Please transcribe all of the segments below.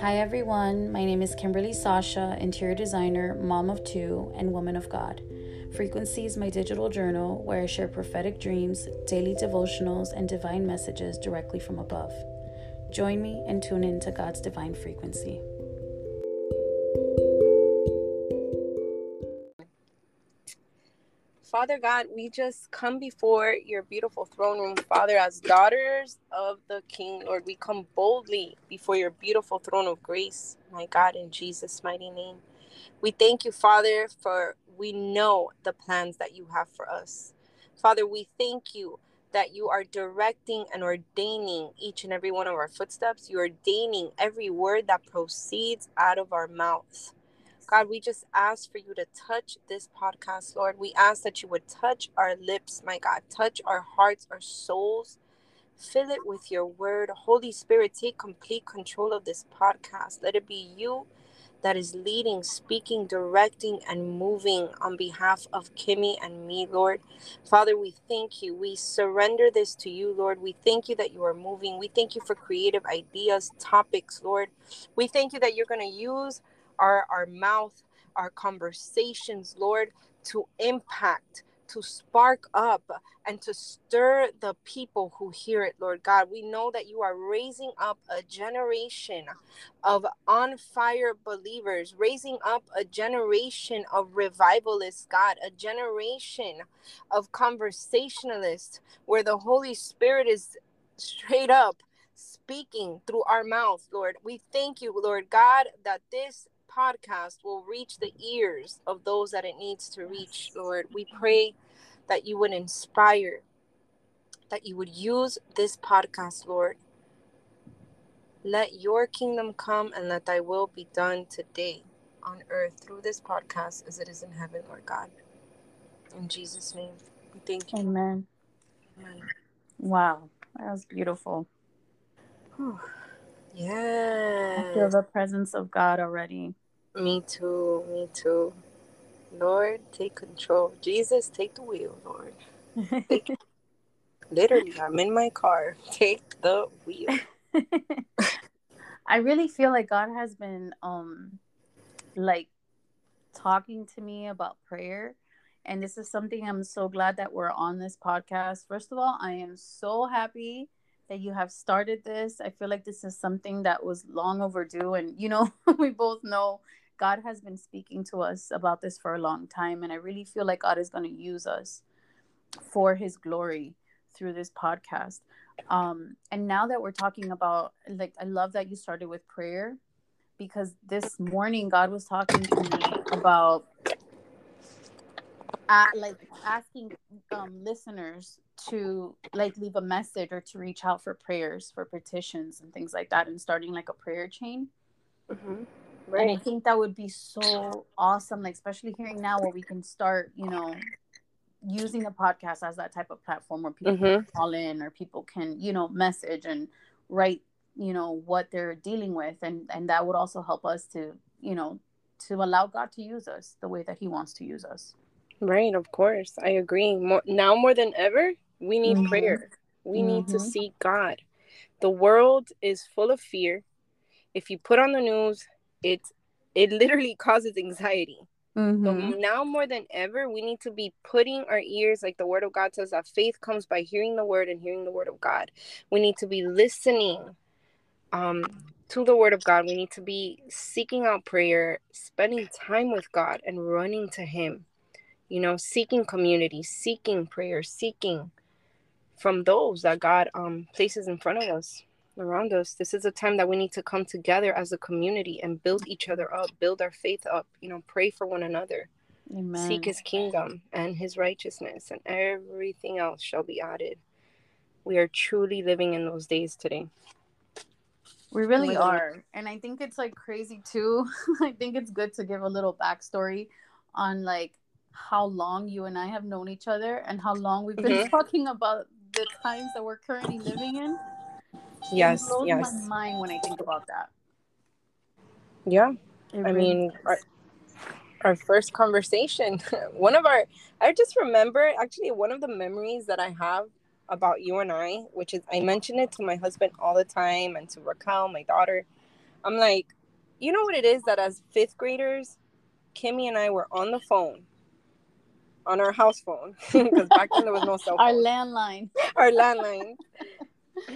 Hi everyone, my name is Kimberly Sasha, interior designer, mom of two, and woman of God. Frequency is my digital journal where I share prophetic dreams, daily devotionals, and divine messages directly from above. Join me and tune in to God's divine frequency. Father God, we just come before your beautiful throne room, Father, as daughters of the King, Lord. We come boldly before your beautiful throne of grace, my God, in Jesus' mighty name. We thank you, Father, for we know the plans that you have for us. Father, we thank you that you are directing and ordaining each and every one of our footsteps. You're ordaining every word that proceeds out of our mouths. God, we just ask for you to touch this podcast, Lord. We ask that you would touch our lips, my God, touch our hearts, our souls. Fill it with your word. Holy Spirit, take complete control of this podcast. Let it be you that is leading, speaking, directing, and moving on behalf of Kimmy and me, Lord. Father, we thank you. We surrender this to you, Lord. We thank you that you are moving. We thank you for creative ideas, topics, Lord. We thank you that you're going to use our, our mouth, our conversations, Lord, to impact, to spark up, and to stir the people who hear it, Lord God. We know that you are raising up a generation of on fire believers, raising up a generation of revivalists, God, a generation of conversationalists where the Holy Spirit is straight up speaking through our mouth, Lord. We thank you, Lord God, that this podcast will reach the ears of those that it needs to reach, Lord. We pray that you would inspire, that you would use this podcast, Lord. Let your kingdom come and let thy will be done today on earth through this podcast as it is in heaven, Lord God. In Jesus' name, we thank you. Amen. Amen. Wow, that was beautiful. Yeah. I feel the presence of God already. Me too. Me too. Lord, take control. Jesus, take the wheel, Lord. Take, literally, I'm in my car. Take the wheel. I really feel like God has been um like talking to me about prayer. And this is something I'm so glad that we're on this podcast. First of all, I am so happy that you have started this. I feel like this is something that was long overdue. And, you know, we both know God has been speaking to us about this for a long time. And I really feel like God is going to use us for his glory through this podcast. Um, and now that we're talking about, like, I love that you started with prayer because this morning God was talking to me about like asking um, listeners to like leave a message or to reach out for prayers for petitions and things like that and starting like a prayer chain mm-hmm. Right. and i think that would be so awesome like especially hearing now where we can start you know using the podcast as that type of platform where people mm-hmm. call in or people can you know message and write you know what they're dealing with and and that would also help us to you know to allow god to use us the way that he wants to use us right of course i agree more now more than ever we need mm-hmm. prayer we mm-hmm. need to mm-hmm. seek god the world is full of fear if you put on the news it it literally causes anxiety. Mm-hmm. so now more than ever we need to be putting our ears like the word of god says that faith comes by hearing the word and hearing the word of god. We need to be listening um to the word of god. We need to be seeking out prayer spending time with god and running to him you know seeking community seeking prayer seeking from those that god um places in front of us around us this is a time that we need to come together as a community and build each other up build our faith up you know pray for one another Amen. seek his kingdom and his righteousness and everything else shall be added we are truly living in those days today we really are. And I think it's like crazy too. I think it's good to give a little backstory on like how long you and I have known each other and how long we've been mm-hmm. talking about the times that we're currently living in. Yes. It blows yes. my mind when I think about that. Yeah. It I really mean, our, our first conversation, one of our, I just remember actually one of the memories that I have about you and I, which is I mention it to my husband all the time and to Raquel, my daughter. I'm like, you know what it is that as fifth graders, Kimmy and I were on the phone, on our house phone, because back then there was no cell phone. Our landline. Our landline.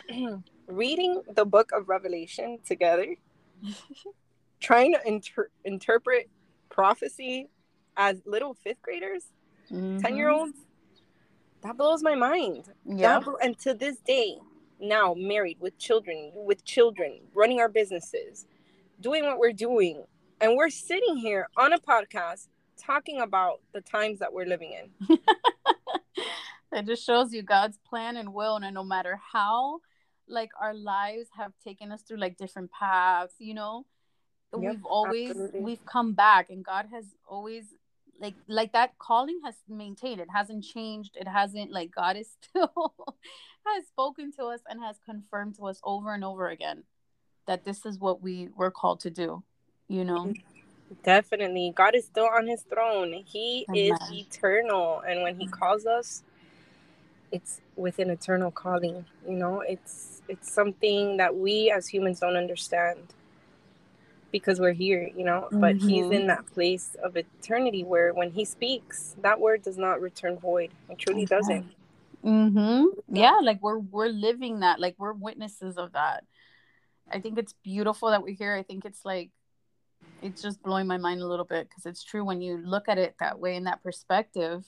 reading the book of Revelation together, trying to inter- interpret prophecy as little fifth graders, 10 mm-hmm. year olds. That blows my mind. Yeah. and to this day, now married with children, with children, running our businesses, doing what we're doing. And we're sitting here on a podcast talking about the times that we're living in. it just shows you God's plan and will. And no matter how like our lives have taken us through like different paths, you know, yep, we've always absolutely. we've come back and God has always like like that calling has maintained. It hasn't changed. It hasn't like god is still has spoken to us and has confirmed to us over and over again that this is what we were called to do you know? Mm-hmm. Definitely. God is still on his throne. He Amen. is eternal. And when he calls us it's with an eternal calling you know it's it's something that we as humans don't understand because we're here, you know. But mm-hmm. he's in that place of eternity where when he speaks, that word does not return void. It truly okay. doesn't. Mm-hmm. Yeah, like we're we're living that, like we're witnesses of that. I think it's beautiful that we're here. I think it's like it's just blowing my mind a little bit because it's true when you look at it that way in that perspective.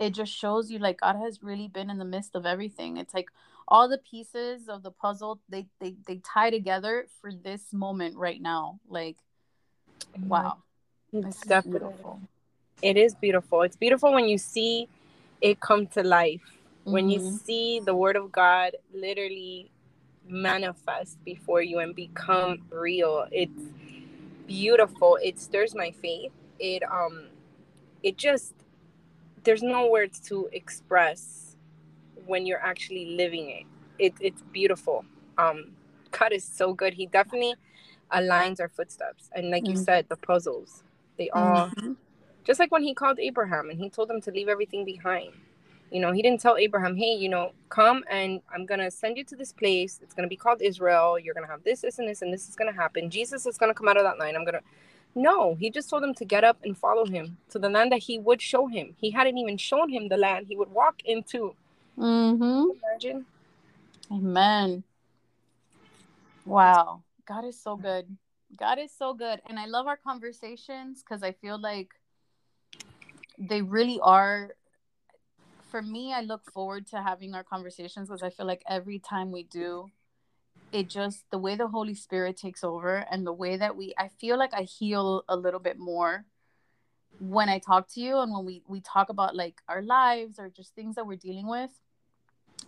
It just shows you like God has really been in the midst of everything. It's like all the pieces of the puzzle they they, they tie together for this moment right now. Like wow. It's definitely beautiful. It is beautiful. It's beautiful when you see it come to life. Mm-hmm. when you mm-hmm. see the word of god literally manifest before you and become real. It's beautiful. It stirs my faith. It um it just there's no words to express when you're actually living it. it it's beautiful. Um, God is so good. He definitely aligns our footsteps. And like mm-hmm. you said, the puzzles, they all, mm-hmm. just like when he called Abraham and he told him to leave everything behind. You know, he didn't tell Abraham, hey, you know, come and I'm going to send you to this place. It's going to be called Israel. You're going to have this, this, and this, and this is going to happen. Jesus is going to come out of that line. I'm going to. No, he just told him to get up and follow him to the land that he would show him. He hadn't even shown him the land he would walk into. Mm-hmm. Imagine. Amen. Wow. God is so good. God is so good. And I love our conversations because I feel like they really are. For me, I look forward to having our conversations because I feel like every time we do, it just the way the Holy Spirit takes over and the way that we, I feel like I heal a little bit more when I talk to you and when we we talk about like our lives or just things that we're dealing with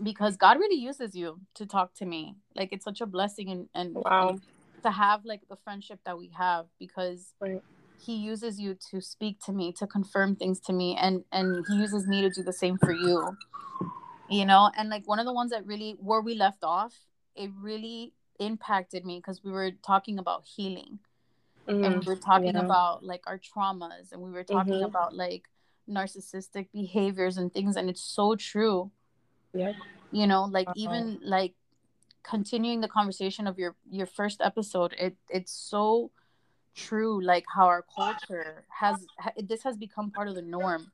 because God really uses you to talk to me. Like it's such a blessing and, and wow. to have like the friendship that we have because right. he uses you to speak to me, to confirm things to me and and he uses me to do the same for you. You know, and like one of the ones that really where we left off, it really impacted me because we were talking about healing. Mm-hmm. And we were talking yeah. about like our traumas and we were talking mm-hmm. about like narcissistic behaviors and things and it's so true yeah you know like uh-huh. even like continuing the conversation of your your first episode it it's so true like how our culture has this has become part of the norm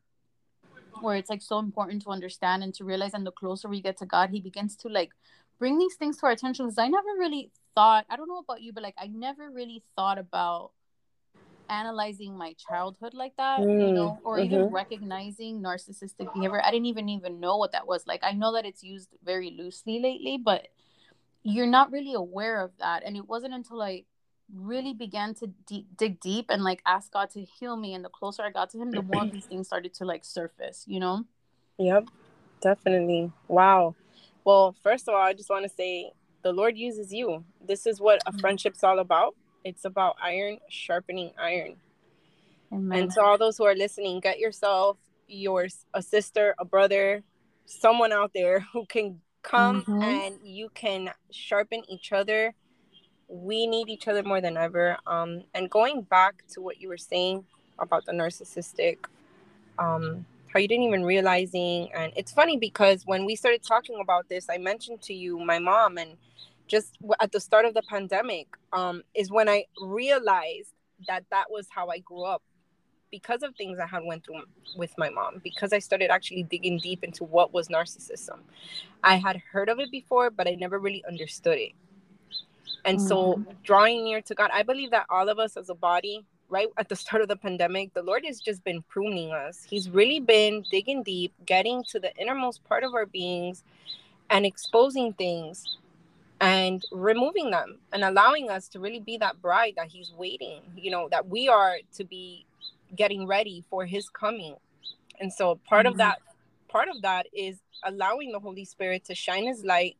where it's like so important to understand and to realize and the closer we get to god he begins to like bring these things to our attention because i never really thought i don't know about you but like i never really thought about analyzing my childhood like that, mm, you know, or mm-hmm. even recognizing narcissistic behavior. I didn't even even know what that was. Like I know that it's used very loosely lately, but you're not really aware of that. And it wasn't until I really began to deep, dig deep and like ask God to heal me and the closer I got to him, the more these things started to like surface, you know? Yep. Definitely. Wow. Well, first of all, I just want to say the Lord uses you. This is what a friendship's all about it's about iron sharpening iron. Amen. And to all those who are listening, get yourself yours a sister, a brother, someone out there who can come mm-hmm. and you can sharpen each other. We need each other more than ever. Um, and going back to what you were saying about the narcissistic, um, how you didn't even realizing, and it's funny because when we started talking about this, I mentioned to you my mom and just at the start of the pandemic um, is when I realized that that was how I grew up because of things I had went through with my mom because I started actually digging deep into what was narcissism. I had heard of it before but I never really understood it. And mm-hmm. so drawing near to God, I believe that all of us as a body right at the start of the pandemic, the Lord has just been pruning us. He's really been digging deep, getting to the innermost part of our beings and exposing things and removing them and allowing us to really be that bride that he's waiting, you know, that we are to be getting ready for his coming. And so part mm-hmm. of that part of that is allowing the Holy Spirit to shine his light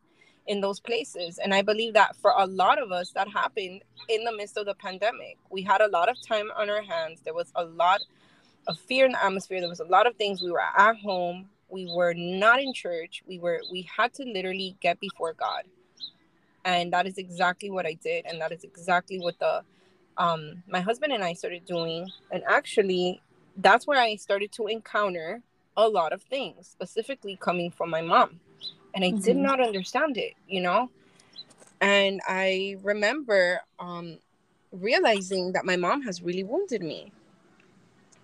in those places. And I believe that for a lot of us, that happened in the midst of the pandemic. We had a lot of time on our hands. There was a lot of fear in the atmosphere. There was a lot of things. We were at home. We were not in church. We were we had to literally get before God. And that is exactly what I did. And that is exactly what the um my husband and I started doing. And actually that's where I started to encounter a lot of things, specifically coming from my mom and I mm-hmm. did not understand it, you know. And I remember um, realizing that my mom has really wounded me.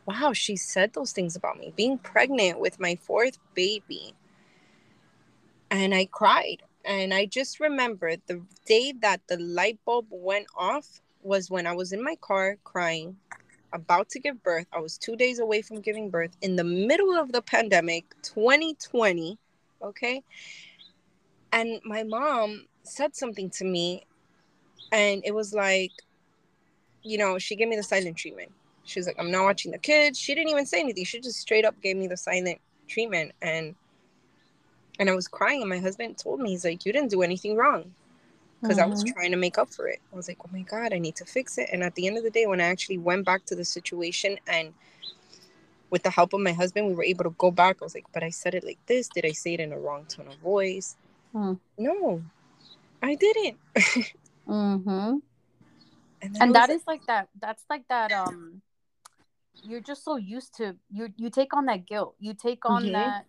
Wow, she said those things about me, being pregnant with my fourth baby. And I cried. And I just remember the day that the light bulb went off was when I was in my car crying, about to give birth. I was two days away from giving birth in the middle of the pandemic, 2020 okay? And my mom said something to me and it was like you know she gave me the silent treatment. She was like i'm not watching the kids. She didn't even say anything. She just straight up gave me the silent treatment and and i was crying and my husband told me he's like you didn't do anything wrong. Because mm-hmm. i was trying to make up for it. I was like oh my god i need to fix it. And at the end of the day when i actually went back to the situation and with the help of my husband, we were able to go back. I was like, but I said it like this. Did I say it in a wrong tone of voice? Hmm. No, I didn't. mm-hmm. And, and that is like that. That's like that. Um, you're just so used to you. You take on that guilt. You take on mm-hmm. that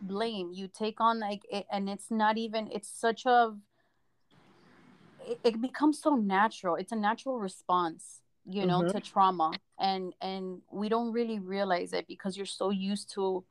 blame. You take on like it, and it's not even. It's such a. It, it becomes so natural. It's a natural response you know mm-hmm. to trauma. And and we don't really realize it because you're so used to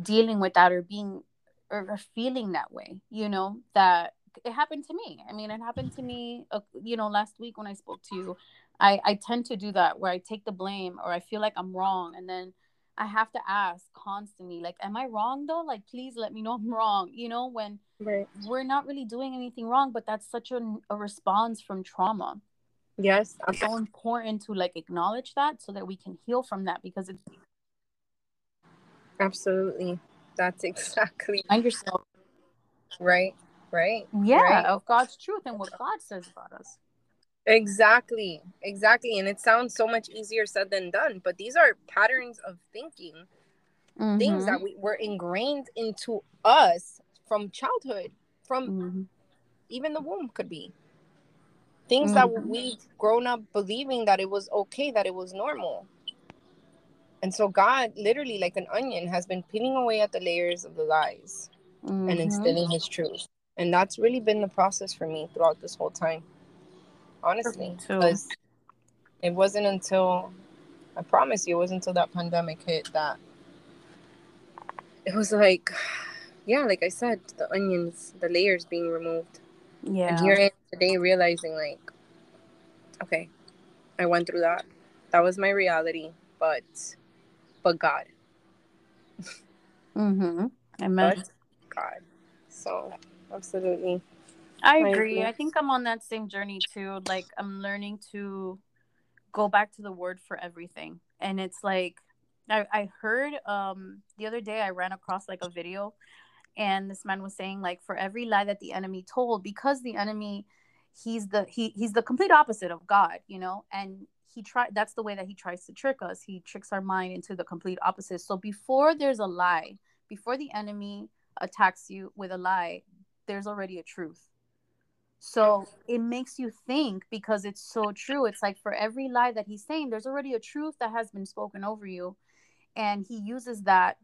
dealing with that or being or, feeling that way you know that it happened to me. I mean it happened to me uh, you know last week when i spoke to you i i tend to do that where i take the blame or i feel like i'm wrong. And then i have to ask constantly like am i wrong though? Like please let me know i'm wrong you know when right. we're not really doing anything wrong but that's such a, a response from trauma Yes. It's so important to like acknowledge that so that we can heal from that because it's absolutely that's exactly find yourself. Right. Right. Yeah, right. of God's truth and what God says about us. Exactly. Exactly. And it sounds so much easier said than done, but these are patterns of thinking, mm-hmm. things that we were ingrained into us from childhood, from mm-hmm. even the womb could be things mm-hmm. that we've grown up believing that it was okay, that it was normal. And so God, literally like an onion, has been peeling away at the layers of the lies mm-hmm. and instilling his truth. And that's really been the process for me throughout this whole time. Honestly. Because it wasn't until I promise you, it wasn't until that pandemic hit that it was like, yeah, like I said, the onions, the layers being removed. Yeah. And here I am today realizing like, okay, I went through that. That was my reality, but but God. Mm-hmm. Amen. But God. So absolutely. I agree. I think I'm on that same journey too. Like I'm learning to go back to the word for everything. And it's like I, I heard um the other day I ran across like a video and this man was saying like for every lie that the enemy told because the enemy he's the he he's the complete opposite of god you know and he try that's the way that he tries to trick us. He tricks our mind into the complete opposite. So before there's a lie before the enemy attacks you with a lie there's already a truth. So it makes you think because it's so true. It's like for every lie that he's saying there's already a truth that has been spoken over you and he uses that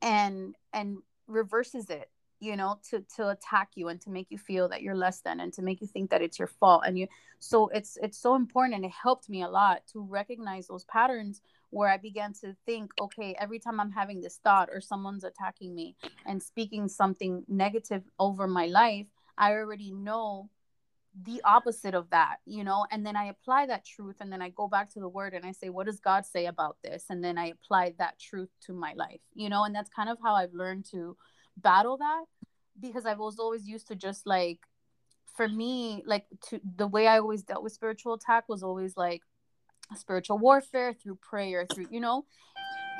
and and reverses it you know to to attack you and to make you feel that you're less than and to make you think that it's your fault. And you so it's it's so important and it helped me a lot to recognize those patterns where i began to think okay every time i'm having this thought or someone's attacking me and speaking something negative over my life i already know the opposite of that you know? And then i apply that truth and then i go back to the word and i say what does god say about this? And then i apply that truth to my life you know? And that's kind of how i've learned to battle that because I was always used to just like for me like to the way I always dealt with spiritual attack was always like spiritual warfare through prayer through you know?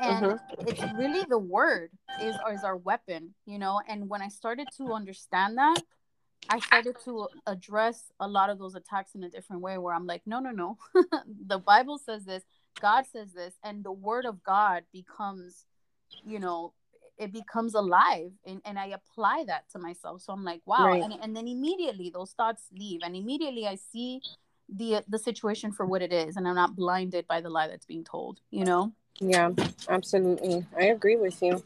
And mm-hmm. it's really the word is is our weapon you know? And when I started to understand that I started to address a lot of those attacks in a different way where I'm like no no no. The bible says this God says this and the word of God becomes you know it becomes alive and, and i apply that to myself. So i'm like wow. Right. and, and then immediately those thoughts leave and immediately i see the the situation for what it is and i'm not blinded by the lie that's being told you know? Yeah absolutely. I agree with you.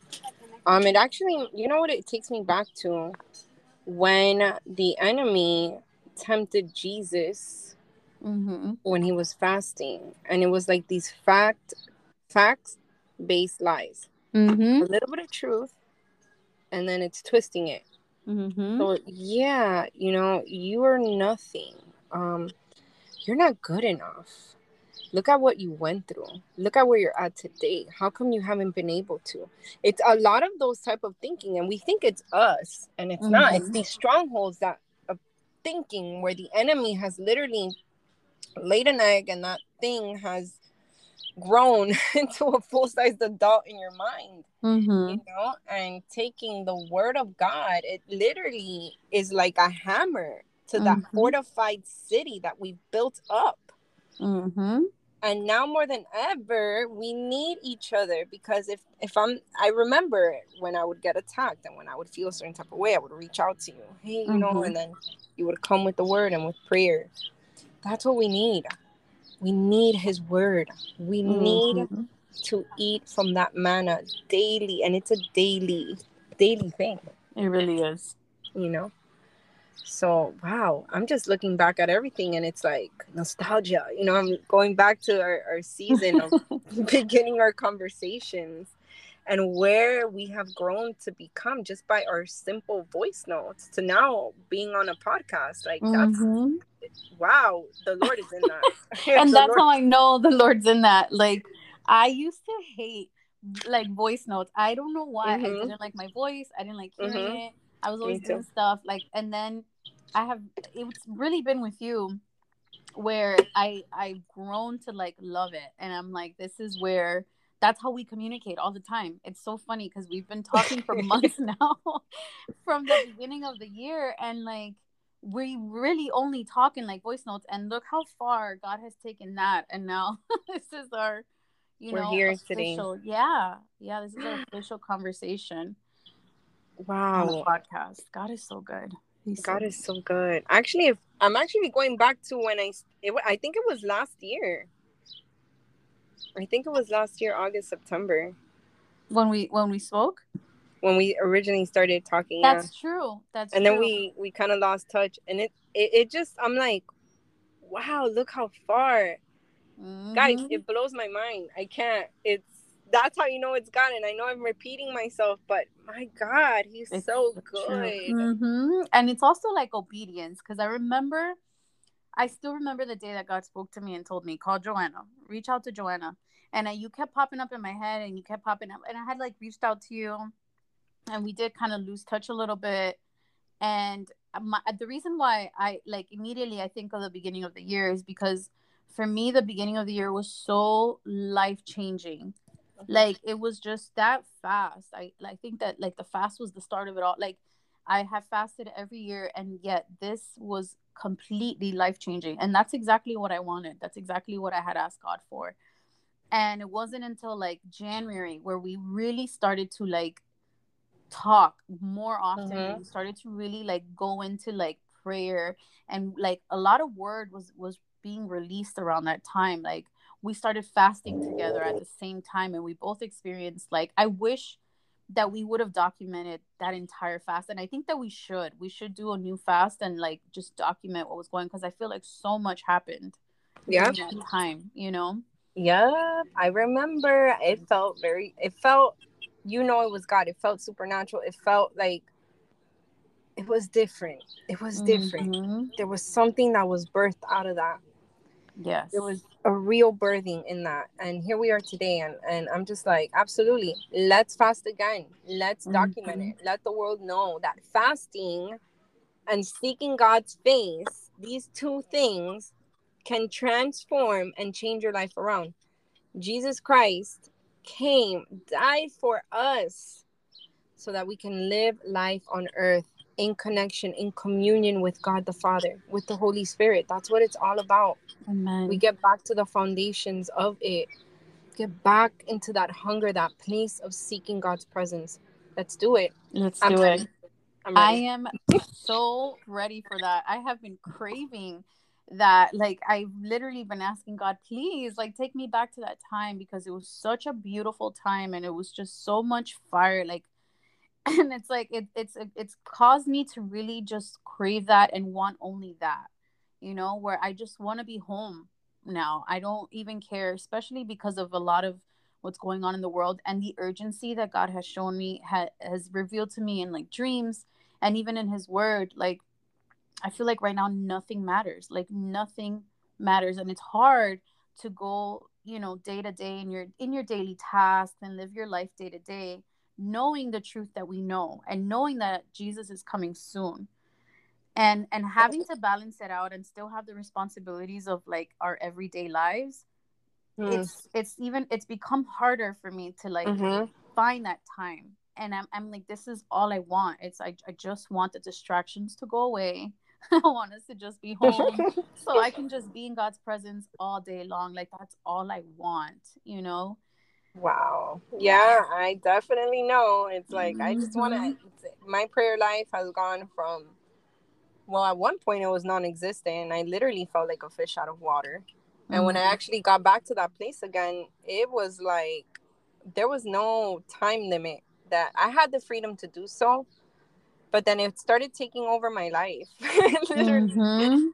Um it actually you know what it takes me back to when the enemy tempted jesus mm-hmm. when he was fasting and it was like these fact facts based lies mm-hmm. a little bit of truth, and then it's twisting it. Mm-hmm. So yeah, you know, you are nothing. Um, you're not good enough. Look at what you went through. Look at where you're at today. How come you haven't been able to? It's a lot of those type of thinking, and we think it's us, and it's mm-hmm. not. It's mm-hmm. these strongholds that of thinking where the enemy has literally laid an egg, and that thing has grown into a full-sized adult in your mind, mm-hmm. you know, and taking the word of God, it literally is like a hammer to mm-hmm. that fortified city that we've built up. Mm-hmm. And now more than ever, we need each other because if if I'm, I remember when I would get attacked and when I would feel a certain type of way, I would reach out to you, hey, you know, mm-hmm. and then you would come with the word and with prayer. That's what we need we need his word we need mm-hmm. to eat from that manna daily and it's a daily daily thing it really is you know so wow i'm just looking back at everything and it's like nostalgia you know i'm going back to our, our season of beginning our conversations and where we have grown to become just by our simple voice notes to now being on a podcast like mm-hmm. wow the lord is in that and that's lord... how i know the lord's in that like i used to hate like voice notes i don't know why mm-hmm. i didn't like my voice i didn't like hearing mm-hmm. it i was always doing stuff like and then i have it's really been with you where i i've grown to like love it. And i'm like this is where that's how we communicate all the time. It's so funny because we've been talking for months now from the beginning of the year. And like we really only talk in like voice notes. And look how far God has taken that. And now this is our you We're know here official today. yeah yeah this is our official conversation wow podcast God is so good He's God so is so good actually if I'm actually going back to when I it, I think it was last year I think it was last year, August, September. When we when we spoke? When we originally started talking. That's yeah. true. That's true. and true. then we we kind of lost touch and it, it it just I'm like, wow, look how far. Mm-hmm. Guys, it blows my mind. I can't. It's that's how you know it's God. And I know I'm repeating myself, but my God, He's it's so good. Mm-hmm. And it's also like obedience because I remember I still remember the day that God spoke to me and told me, call Joanna, reach out to Joanna. And uh, you kept popping up in my head and you kept popping up. And I had like reached out to you and we did kind of lose touch a little bit. And my, the reason why I like immediately I think of the beginning of the year is because for me, the beginning of the year was so life changing. Like it was just that fast. I, I think that like the fast was the start of it all. Like I have fasted every year, and yet this was completely life changing. And that's exactly what I wanted. That's exactly what I had asked God for. And it wasn't until like January where we really started to like talk more often. Mm-hmm. We started to really like go into like prayer and like a lot of word was was being released around that time. Like we started fasting together at the same time and we both experienced like I wish that we would have documented that entire fast and i think that we should. We should do a new fast and like just document what was going because i feel like so much happened yeah. time you know? Yeah i remember. It felt very it felt you know it was god. It felt supernatural. It felt like it was different. It was different. Mm-hmm. there was something that was birthed out of that yes there was a real birthing in that and here we are today and, and i'm just like absolutely let's fast again. Let's document mm-hmm. it. Let the world know that fasting and seeking god's face these two things can transform and change your life around. Jesus christ came died for us so that we can live life on earth in connection, in communion with God the Father, with the Holy Spirit. That's what it's all about. Amen. We get back to the foundations of it. Get back into that hunger, that place of seeking God's presence. Let's do it. Let's I'm do ready. it. I am so ready for that. I have been craving that. Like, I've literally been asking God, please, like, take me back to that time because it was such a beautiful time and it was just so much fire. Like, and it's like it, it's it's caused me to really just crave that and want only that you know where i just want to be home now. I don't even care especially because of a lot of what's going on in the world and the urgency that god has shown me ha- has revealed to me in like dreams and even in his word. Like i feel like right now nothing matters. Like nothing matters. And it's hard to go you know day to day in your in your daily tasks and live your life day to day knowing the truth that we know and knowing that Jesus is coming soon. And and having to balance it out and still have the responsibilities of like our everyday lives mm. it's it's even it's become harder for me to like mm-hmm. find that time. And I'm, I'm like this is all i want. It's I, I just want the distractions to go away. I want us to just be home so i can just be in god's presence all day long. Like that's all i want you know Wow. Yeah, I definitely know. It's like mm-hmm. I just want to. Mm-hmm. My prayer life has gone from. Well, at one point it was non-existent. I literally felt like a fish out of water. And mm-hmm. when I mm-hmm. actually got back to that place again, it was like there was no time limit that I had the freedom to do so. But then it started taking over my life. mm-hmm.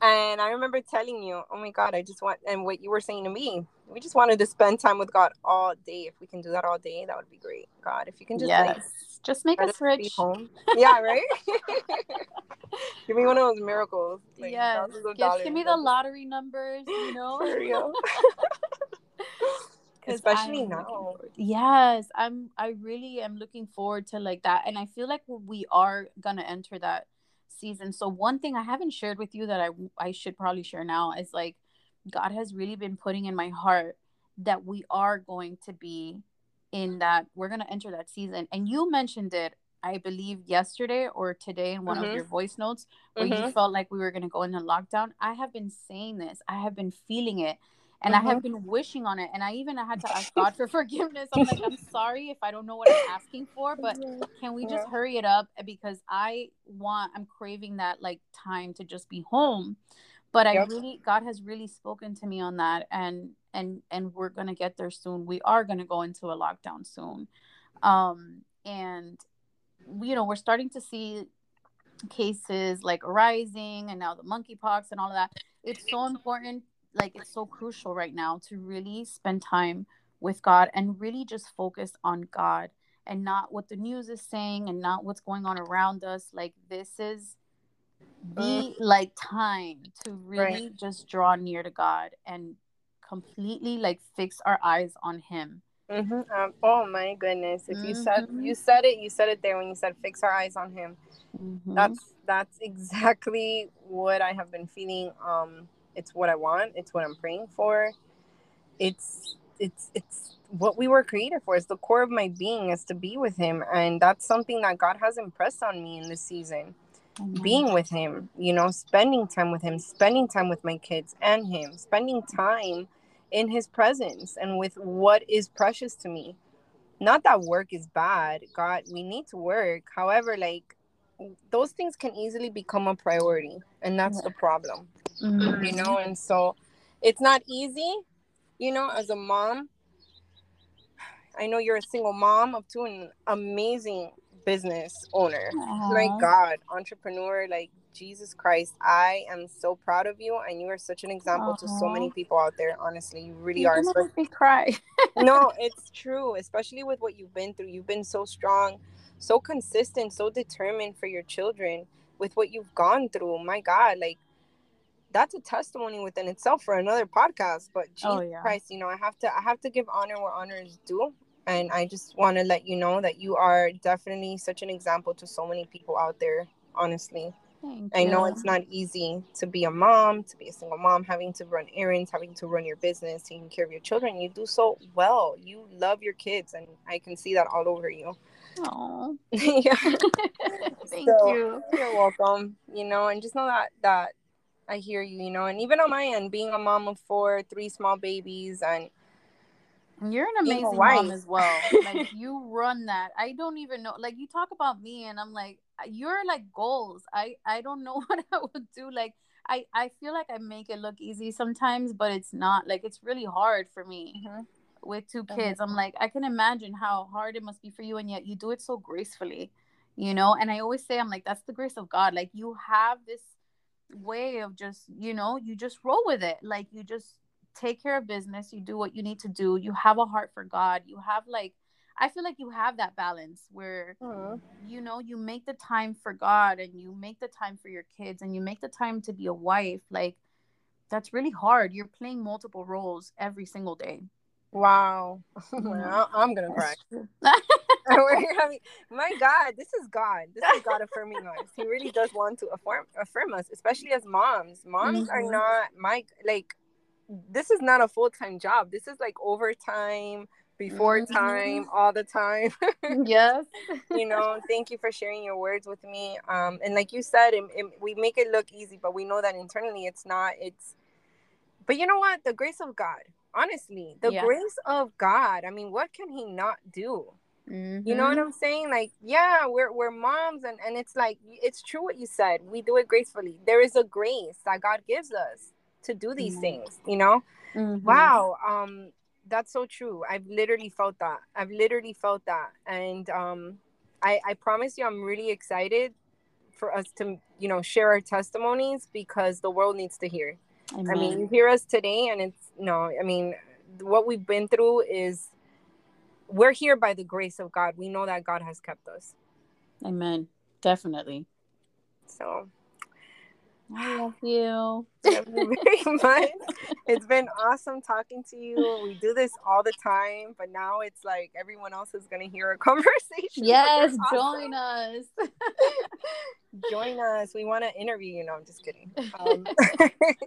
And I remember telling you, oh my God, I just want, and what you were saying to me, we just wanted to spend time with God all day. If we can do that all day, that would be great. God, if you can just yes. Like, just make us rich. Home. Yeah, right. give me one of those miracles. Like, yes, give, give me the lottery numbers. You know, for real. especially now yes i'm i really am looking forward to like that and i feel like we are gonna enter that season. So one thing I haven't shared with you that I I should probably share now is like God has really been putting in my heart that we are going to be in that we're going to enter that season. And you mentioned it I believe yesterday or today in one mm-hmm. of your voice notes where mm-hmm. you felt like we were going to go into lockdown. I have been saying this. I have been feeling it and mm-hmm. I have mm-hmm. been wishing on it. And I even had to ask God for forgiveness. I'm like, I'm sorry if I don't know what I'm asking for, but can we just hurry it up because I want, I'm craving that like time to just be home. But yep. I really, God has really spoken to me on that, and and and we're gonna get there soon. We are gonna go into a lockdown soon, um, and you know we're starting to see cases like arising, and now the monkeypox and all of that. It's so important like it's so crucial right now to really spend time with God and really just focus on God and not what the news is saying and not what's going on around us. Like this is the mm. like time to really right. just draw near to God and completely like fix our eyes on Him. Mm-hmm. Um, oh my goodness! If mm-hmm. you said you mm-hmm. said it, you said it there when you said fix our eyes on Him. Mm-hmm. That's that's exactly what I have been feeling. Um, it's what I want. It's what I'm praying for. It's it's it's what we were created for. It's the core of my being is to be with him. And that's something that God has impressed on me in this season. Mm-hmm. Being with him, you know, spending time with him, spending time with my kids and him, spending time in his presence and with what is precious to me. Not that work is bad. God, we need to work. However, like those things can easily become a priority. And that's the problem mm-hmm. you know and so it's not easy you know as a mom I know you're a single mom of two and amazing business owner. My God, entrepreneur, like Jesus Christ, I am so proud of you, and you are such an example to so many people out there. Honestly, you really You're are. make me cry. no, it's true, especially with what you've been through. You've been so strong, so consistent, so determined for your children with what you've gone through. My God, like that's a testimony within itself for another podcast. But oh, Jesus Oh, yeah. Christ, you know, I have to I have to give honor where honor is due. And I just want to let you know that you are definitely such an example to so many people out there, honestly. Thank I know it's not easy to be a mom, to be a single mom, having to run errands, having to run your business, taking care of your children. You do so well. You love your kids, and I can see that all over you. Oh, yeah, thank So- you. you're welcome. You know, and just know that that I hear you. You know, and even on my end, being a mom of four, three small babies, and You're an amazing mom as well. Like you run that. I don't even know. Like you talk about me, and I'm like, you're like goals. I I don't know what I would do. Like I I feel like I make it look easy sometimes, but it's not. Like it's really hard for me with two kids. I'm like, I can imagine how hard it must be for you, and yet you do it so gracefully, you know. And I always say, I'm like, that's the grace of God. Like you have this way of just, you know, you just roll with it. Like you just take care of business. You do what you need to do. You have a heart for God. You have like, I feel like you have that balance where Mhm. you know you make the time for god and you make the time for your kids and you make the time to be a wife like that's really hard you're playing multiple roles every single day Wow, Mhm. Well, I'm gonna cry. That's true. We're having, my God, this is God. This is God affirming us. He really does want to affirm affirm us, especially as moms. Moms are Mhm. not my like. This is not a full time job. This is like overtime, before Mhm. time, all the time. yes you know, thank you for sharing your words with me. Um, and like you said, it, it- we make it look easy, but we know that internally it's not. It's, but you know what? The grace of God. Honestly, the Yeah. grace of God. I mean, what can He not do? You know what Mhm. I'm saying? Like, yeah, we're we're moms, and and it's like it's true what you said. We do it gracefully. There is a grace that God gives us to do these Mhm. things. You know? Mhm. Wow. Um, that's so true. I've literally felt that. I've literally felt that, and um, I I promise you, I'm really excited for us to you know share our testimonies because the world needs to hear. Amen. I mean, you hear us today, and it's no. I mean, what we've been through is we're here by the grace of God. We know that God has kept us. Amen. Definitely. So I love you. love you very much. It's been awesome talking to you. We do this all the time, but now it's like everyone else is gonna hear our conversation. Yes, Awesome. join us. Join us. We want to interview you. No, I'm just kidding. Um,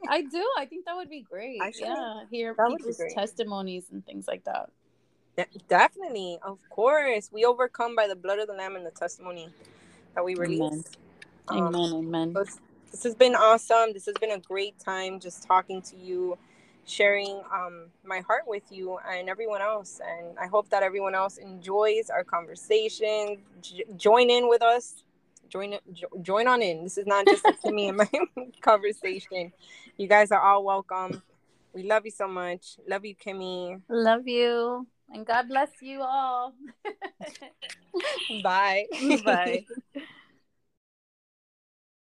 I do. I think that would be great. Actually, yeah, hear that people's testimonies and things like that. de- definitely, of course, we overcome by the blood of the Lamb and the testimony that we release. Amen. Um, Amen. Amen. This has been awesome. This has been a great time just talking to you, sharing um, my heart with you and everyone else. And I hope that everyone else enjoys our conversation. J- join in with us. Join jo- join on in. This is not just a Kimmy and my conversation. You guys are all welcome. We love you so much. Love you, Kimmy. Love you. And God bless you all. Bye. Bye.